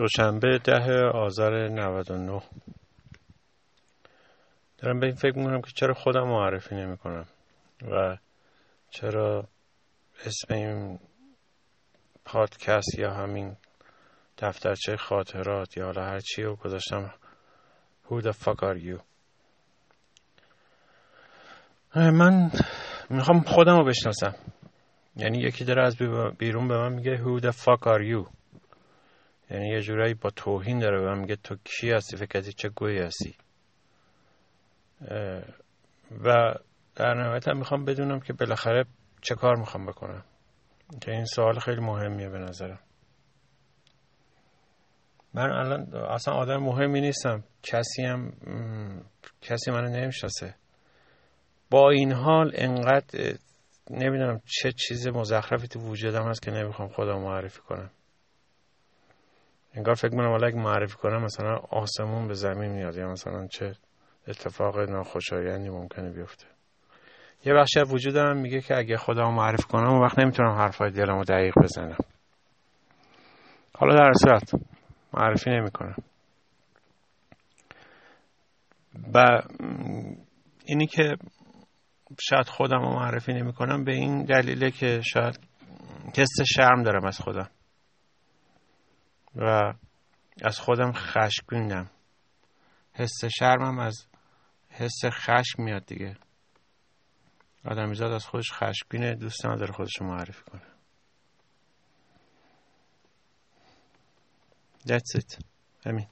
دوشنبه ده آذر 99 دارم به این فکر می‌کنم که چرا خودم معرفی نمی کنم و چرا اسم این پادکست یا همین دفترچه خاطرات یا حالا هر چی رو گذاشتم Who the fuck are you من می‌خوام خودم رو بشناسم. یعنی یکی داره از بیرون به من میگه Who the fuck are you یعنی یه جورایی با توهین داره من میگه تو کی هستی؟ فکر چه گویی هستی؟ و در نهایت هم می‌خوام بدونم که بالاخره چه کار می‌خوام بکنم. که این سوال خیلی مهمیه به نظرم. من الان اصلا آدم مهمی نیستم. کسی هم کسی منو نمی‌شناسه. با این حال انقدر نمی‌دونم چه چیز مزخرفی تو وجودم هست که نمی‌خوام خودم معرفی کنم. انگار فکر کنم حالا اگه معرفی کنم مثلا آسمون به زمین میاد یا مثلا چه اتفاق ناخوشایندی ممکنه بیفته. یه بخشی از وجودم میگه که اگه خودم معرفی کنم اون وقت نمی‌تونم حرفای دلم رو دقیق بزنم. حالا در صورت معرفی نمی‌کنم. و اینی که شاید خودم رو معرفی نمی کنم به این دلیله که شاید حس شرم دارم از خودم. و از خودم خشمگینم حس شرمم از حس خشم میاد دیگه. آدمیزاد از خودش خشمگینه دوست نداره خودش معرفی کنه. That's it. همین